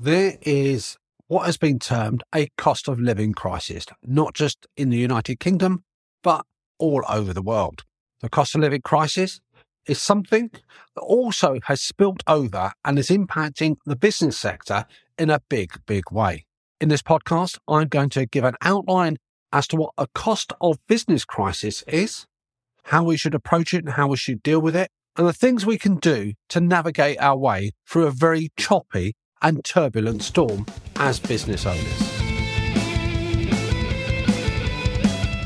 There is what has been termed a cost of living crisis, not just in the United Kingdom, but all over the world. The cost of living crisis is something that also has spilt over and is impacting the business sector in a big, big way. In this podcast, I'm going to give an outline as to what a cost of business crisis is, how we should approach it and how we should deal with it, and the things we can do to navigate our way through a very choppy and turbulent storm as business owners.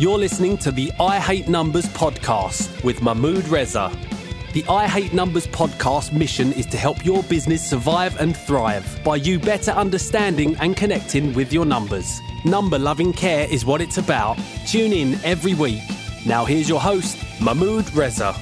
You're listening to the I Hate Numbers podcast with Mahmood Reza. The I Hate Numbers podcast mission is to help your business survive and thrive by you better understanding and connecting with your numbers. Number loving care is what it's about. Tune in every week. Now, here's your host, Mahmood Reza.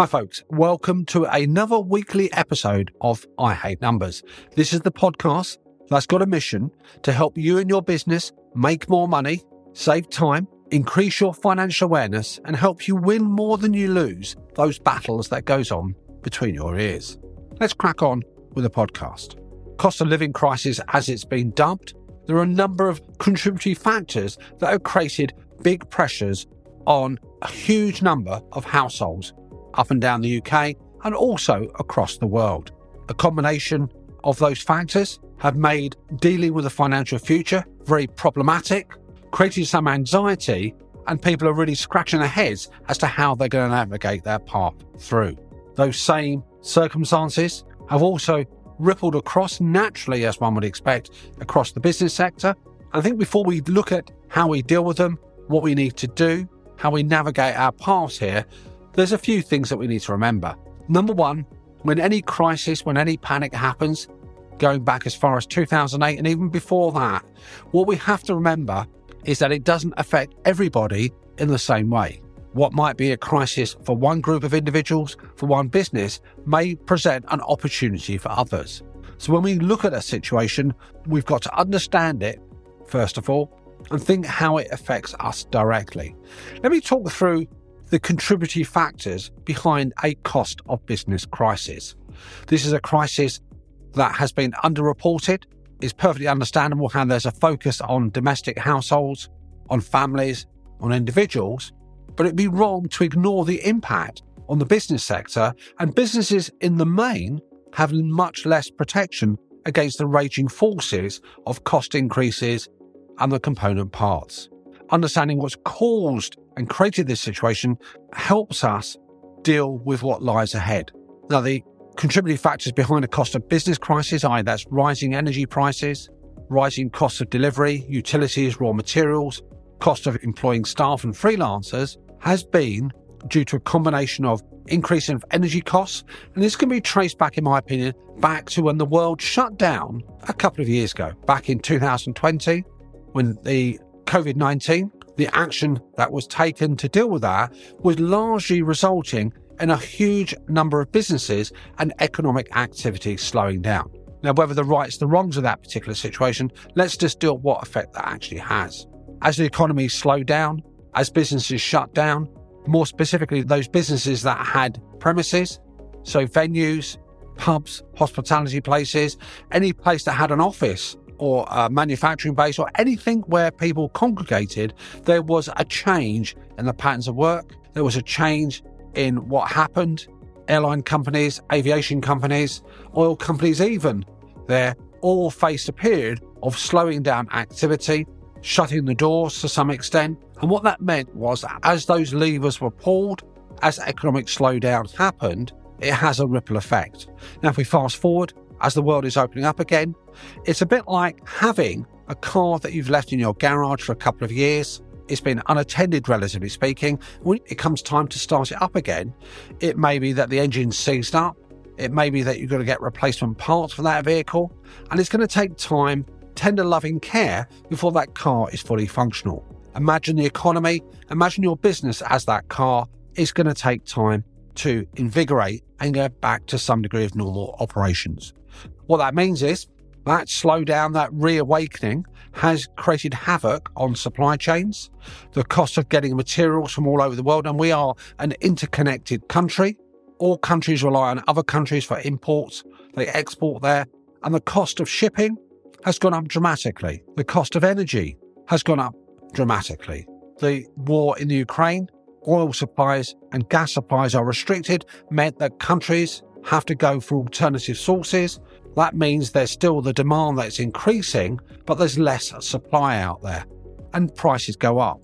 Hi, folks. Welcome to another weekly episode of I Hate Numbers. This is the podcast that's got a mission to help you and your business make more money, save time, increase your financial awareness, and help you win more than you lose those battles that goes on between your ears. Let's crack on with the podcast. Cost of living crisis, as it's been dubbed, there are a number of contributory factors that have created big pressures on a huge number of households up and down the UK and also across the world. A combination of those factors have made dealing with the financial future very problematic, creating some anxiety, and people are really scratching their heads as to how they're going to navigate their path through. Those same circumstances have also rippled across naturally, as one would expect, across the business sector. I think before we look at how we deal with them, what we need to do, how we navigate our paths here, there's a few things that we need to remember. Number one, when any crisis, when any panic happens, going back as far as 2008 and even before that, what we have to remember is that it doesn't affect everybody in the same way. What might be a crisis for one group of individuals, for one business, may present an opportunity for others. So when we look at a situation, we've got to understand it, first of all, and think how it affects us directly. Let me talk through the contributory factors behind a cost of business crisis. This is a crisis that has been underreported. It's perfectly understandable how there's a focus on domestic households, on families, on individuals, but it'd be wrong to ignore the impact on the business sector, and businesses in the main have much less protection against the raging forces of cost increases and the component parts. Understanding what's caused and created this situation helps us deal with what lies ahead. Now, the contributing factors behind the cost of business crisis are that's rising energy prices, rising costs of delivery, utilities, raw materials, cost of employing staff and freelancers has been due to a combination of increase of energy costs. And this can be traced back, in my opinion, back to when the world shut down a couple of years ago, back in 2020, when the COVID 19 the action that was taken to deal with that was largely resulting in a huge number of businesses and economic activity slowing down. Now, whether the rights, the wrongs of that particular situation, let's just deal with what effect that actually has. As the economy slowed down, as businesses shut down, more specifically, those businesses that had premises, so venues, pubs, hospitality places, any place that had an office or a manufacturing base or anything where people congregated, there was a change in the patterns of work. There was a change in what happened. Airline companies, aviation companies, oil companies, even, they all faced a period of slowing down activity, shutting the doors to some extent. And what that meant was that as those levers were pulled, as economic slowdown happened, it has a ripple effect. Now, if we fast forward as the world is opening up again. It's a bit like having a car that you've left in your garage for a couple of years. It's been unattended, relatively speaking. When it comes time to start it up again, it may be that the engine's seized up. It may be that you've got to get replacement parts for that vehicle. And it's going to take time, tender loving care before that car is fully functional. Imagine the economy, imagine your business as that car. It's going to take time to invigorate and get back to some degree of normal operations. What that means is That slowdown, that reawakening, has created havoc on supply chains, the cost of getting materials from all over the world, and we are an interconnected country. All countries rely on other countries for imports, they export there, and the cost of shipping has gone up dramatically. The cost of energy has gone up dramatically. The war in the Ukraine, oil supplies and gas supplies are restricted, meant that countries have to go for alternative sources. That means there's still the demand that's increasing, but there's less supply out there and prices go up.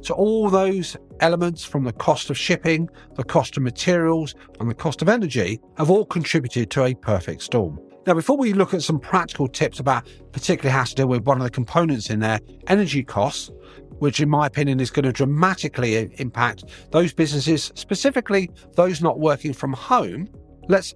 So, all those elements from the cost of shipping, the cost of materials, and the cost of energy have all contributed to a perfect storm. Now, before we look at some practical tips about particularly how to deal with one of the components in there, energy costs, which in my opinion is going to dramatically impact those businesses, specifically those not working from home, let's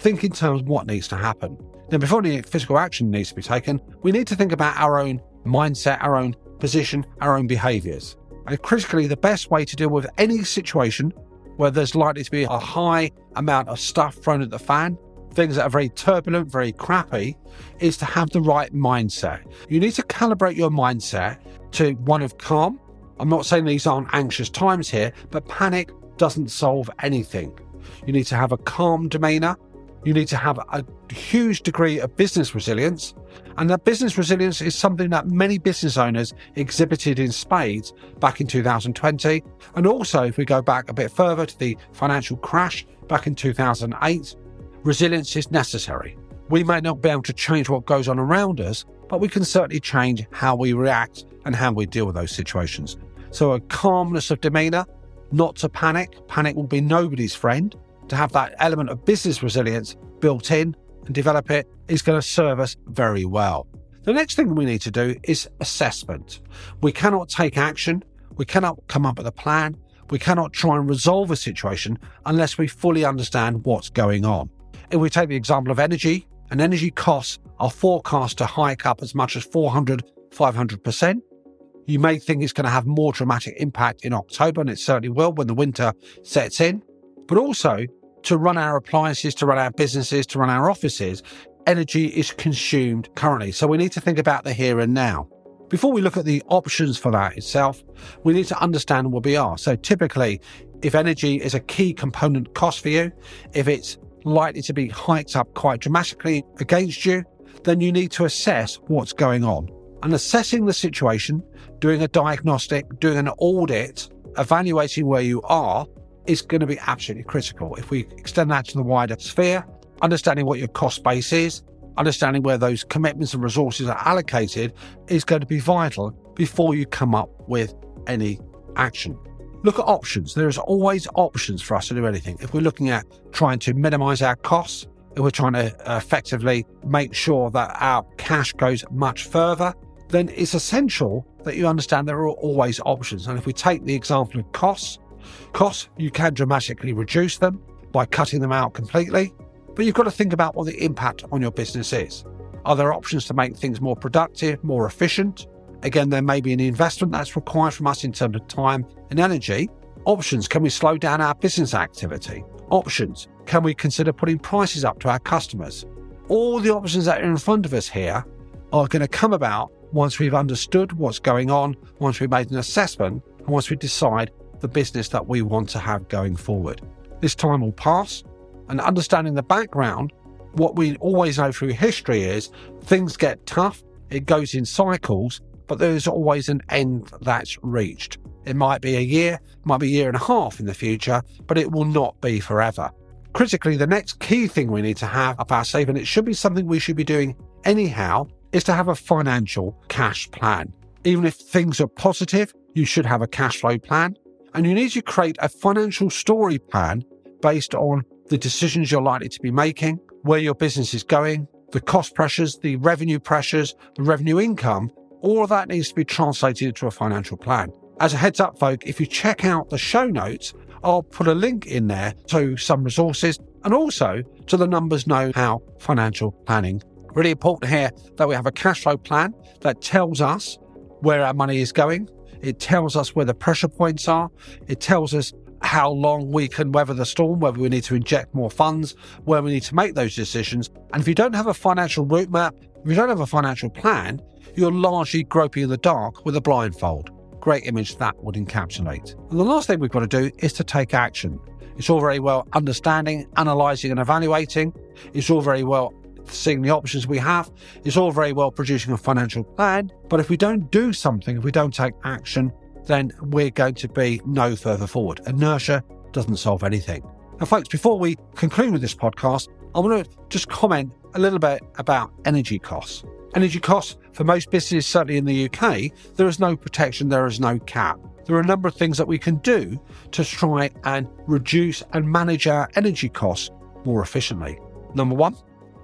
think in terms of what needs to happen. Now, before any physical action needs to be taken, we need to think about our own mindset, our own position, our own behaviors. And critically, the best way to deal with any situation where there's likely to be a high amount of stuff thrown at the fan, things that are very turbulent, very crappy, is to have the right mindset. You need to calibrate your mindset to one of calm. I'm not saying these aren't anxious times here, but panic doesn't solve anything. You need to have a calm demeanor. You need to have a huge degree of business resilience. And that business resilience is something that many business owners exhibited in spades back in 2020. And also, if we go back a bit further to the financial crash back in 2008, resilience is necessary. We may not be able to change what goes on around us, but we can certainly change how we react and how we deal with those situations. So, a calmness of demeanor, not to panic. Panic will be nobody's friend. To have that element of business resilience built in and develop it is going to serve us very well. The next thing we need to do is assessment. We cannot take action. We cannot come up with a plan. We cannot try and resolve a situation unless we fully understand what's going on. If we take the example of energy, and energy costs are forecast to hike up as much as 400, 500%. You may think it's going to have more dramatic impact in October, and it certainly will when the winter sets in. But also, to run our appliances, to run our businesses, to run our offices, energy is consumed currently. So we need to think about the here and now. Before we look at the options for that itself, we need to understand where we are. So typically, if energy is a key component cost for you, if it's likely to be hiked up quite dramatically against you, then you need to assess what's going on. And assessing the situation, doing a diagnostic, doing an audit, evaluating where you are is going to be absolutely critical. If we extend that to the wider sphere, understanding what your cost base is, understanding where those commitments and resources are allocated is going to be vital before you come up with any action. Look at options. There is always options for us to do anything. If we're looking at trying to minimize our costs, if we're trying to uh, effectively make sure that our cash goes much further, then it's essential that you understand there are always options. And if we take the example of costs, costs, you can dramatically reduce them by cutting them out completely, but you've got to think about what the impact on your business is. Are there options to make things more productive, more efficient? Again, there may be an investment that's required from us in terms of time and energy. Options can we slow down our business activity? Options can we consider putting prices up to our customers? All the options that are in front of us here are going to come about once we've understood what's going on, once we've made an assessment, and once we decide the business that we want to have going forward. This time will pass, and understanding the background, what we always know through history is things get tough, it goes in cycles, but there's always an end that's reached. It might be a year, might be a year and a half in the future, but it will not be forever. Critically, the next key thing we need to have up our sleeve, and it should be something we should be doing anyhow, is to have a financial cash plan. Even if things are positive, you should have a cash flow plan. And you need to create a financial story plan based on the decisions you're likely to be making, where your business is going, the cost pressures, the revenue pressures, the revenue income, all of that needs to be translated into a financial plan. As a heads up, folk, if you check out the show notes, I'll put a link in there to some resources and also to the numbers know how financial planning. Really important here that we have a cash flow plan that tells us where our money is going. It tells us where the pressure points are. It tells us how long we can weather the storm, whether we need to inject more funds, where we need to make those decisions. And if you don't have a financial route map, If you don't have a financial plan, you're largely groping in the dark with a blindfold. Great image that would encapsulate. And the last thing we've got to do is to take action. It's all very well understanding, analysing, and evaluating. It's all very well seeing the options we have. It's all very well producing a financial plan. But if we don't do something, if we don't take action, then we're going to be no further forward. Inertia doesn't solve anything. Now, folks, before we conclude with this podcast, I want to just comment a little bit about energy costs. Energy costs for most businesses, certainly in the UK, there is no protection, there is no cap. There are a number of things that we can do to try and reduce and manage our energy costs more efficiently. Number one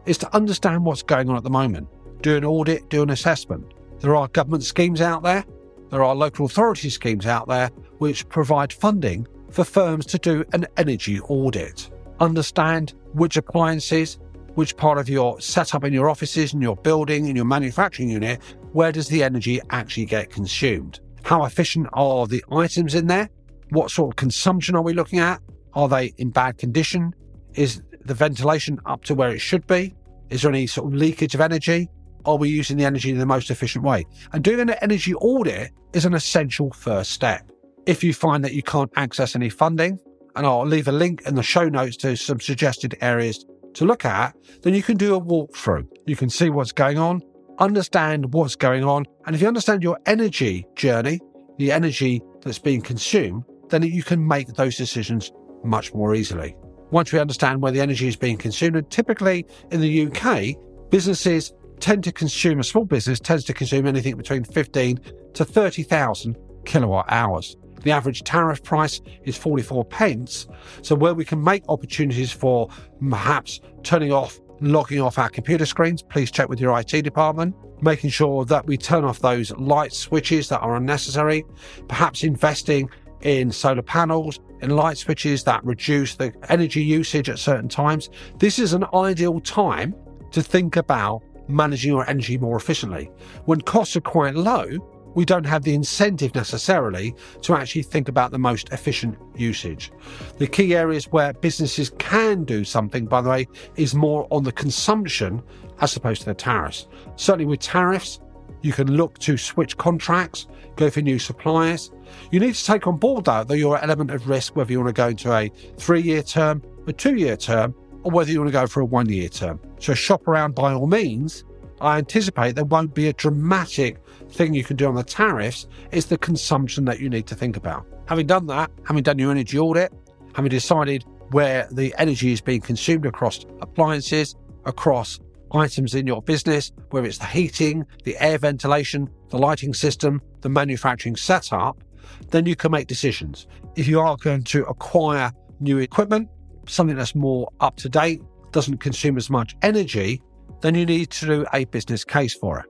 is to understand what's going on at the moment, do an audit, do an assessment. There are government schemes out there, there are local authority schemes out there which provide funding for firms to do an energy audit. Understand which appliances, which part of your setup in your offices, in your building, in your manufacturing unit, where does the energy actually get consumed? How efficient are the items in there? What sort of consumption are we looking at? Are they in bad condition? Is the ventilation up to where it should be? Is there any sort of leakage of energy? Are we using the energy in the most efficient way? And doing an energy audit is an essential first step. If you find that you can't access any funding, and I'll leave a link in the show notes to some suggested areas to look at, then you can do a walkthrough. You can see what's going on, understand what's going on, and if you understand your energy journey, the energy that's being consumed, then you can make those decisions much more easily. Once we understand where the energy is being consumed, and typically in the UK, businesses tend to consume, a small business tends to consume anything between 15 to 30,000 kilowatt hours. The average tariff price is 44 pence. So, where we can make opportunities for perhaps turning off, logging off our computer screens, please check with your IT department. Making sure that we turn off those light switches that are unnecessary, perhaps investing in solar panels, in light switches that reduce the energy usage at certain times. This is an ideal time to think about managing your energy more efficiently. When costs are quite low, we don't have the incentive necessarily to actually think about the most efficient usage. The key areas where businesses can do something, by the way, is more on the consumption as opposed to the tariffs. Certainly with tariffs, you can look to switch contracts, go for new suppliers. You need to take on board, though, that your element of risk, whether you want to go into a three year term, a two year term, or whether you want to go for a one year term. So shop around by all means. I anticipate there won't be a dramatic thing you can do on the tariffs. It's the consumption that you need to think about. Having done that, having done your energy audit, having decided where the energy is being consumed across appliances, across items in your business, whether it's the heating, the air ventilation, the lighting system, the manufacturing setup, then you can make decisions. If you are going to acquire new equipment, something that's more up to date, doesn't consume as much energy, then you need to do a business case for it.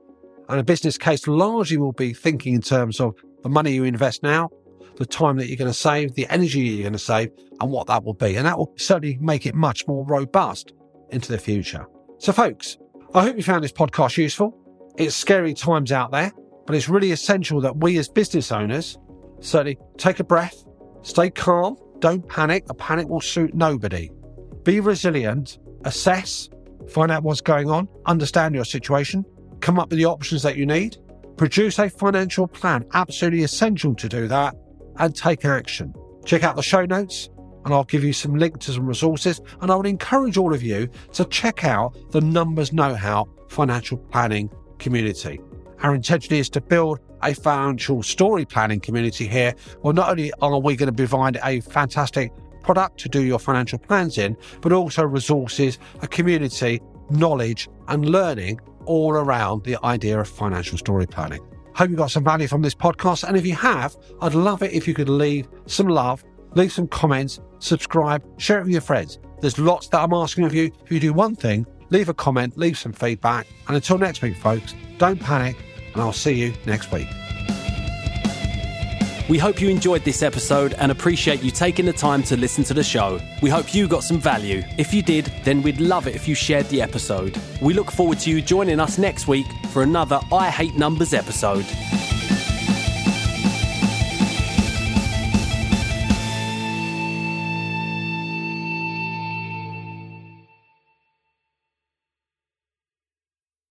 And a business case largely will be thinking in terms of the money you invest now, the time that you're going to save, the energy you're going to save, and what that will be. And that will certainly make it much more robust into the future. So, folks, I hope you found this podcast useful. It's scary times out there, but it's really essential that we as business owners certainly take a breath, stay calm, don't panic. A panic will suit nobody. Be resilient, assess, find out what's going on, understand your situation, come up with the options that you need, produce a financial plan, absolutely essential to do that, and take action. Check out the show notes, and I'll give you some links to some resources. And I would encourage all of you to check out the Numbers Know How financial planning community. Our intention is to build a financial story planning community here. Well, not only are we going to provide a fantastic product to do your financial plans in, but also resources, a community, knowledge, and learning all around the idea of financial story planning. Hope you got some value from this podcast. And if you have, I'd love it if you could leave some love, leave some comments, subscribe, share it with your friends. There's lots that I'm asking of you. If you do one thing, leave a comment, leave some feedback. And until next week, folks, don't panic, and I'll see you next week. We hope you enjoyed this episode and appreciate you taking the time to listen to the show. We hope you got some value. If you did, then we'd love it if you shared the episode. We look forward to you joining us next week for another I Hate Numbers episode.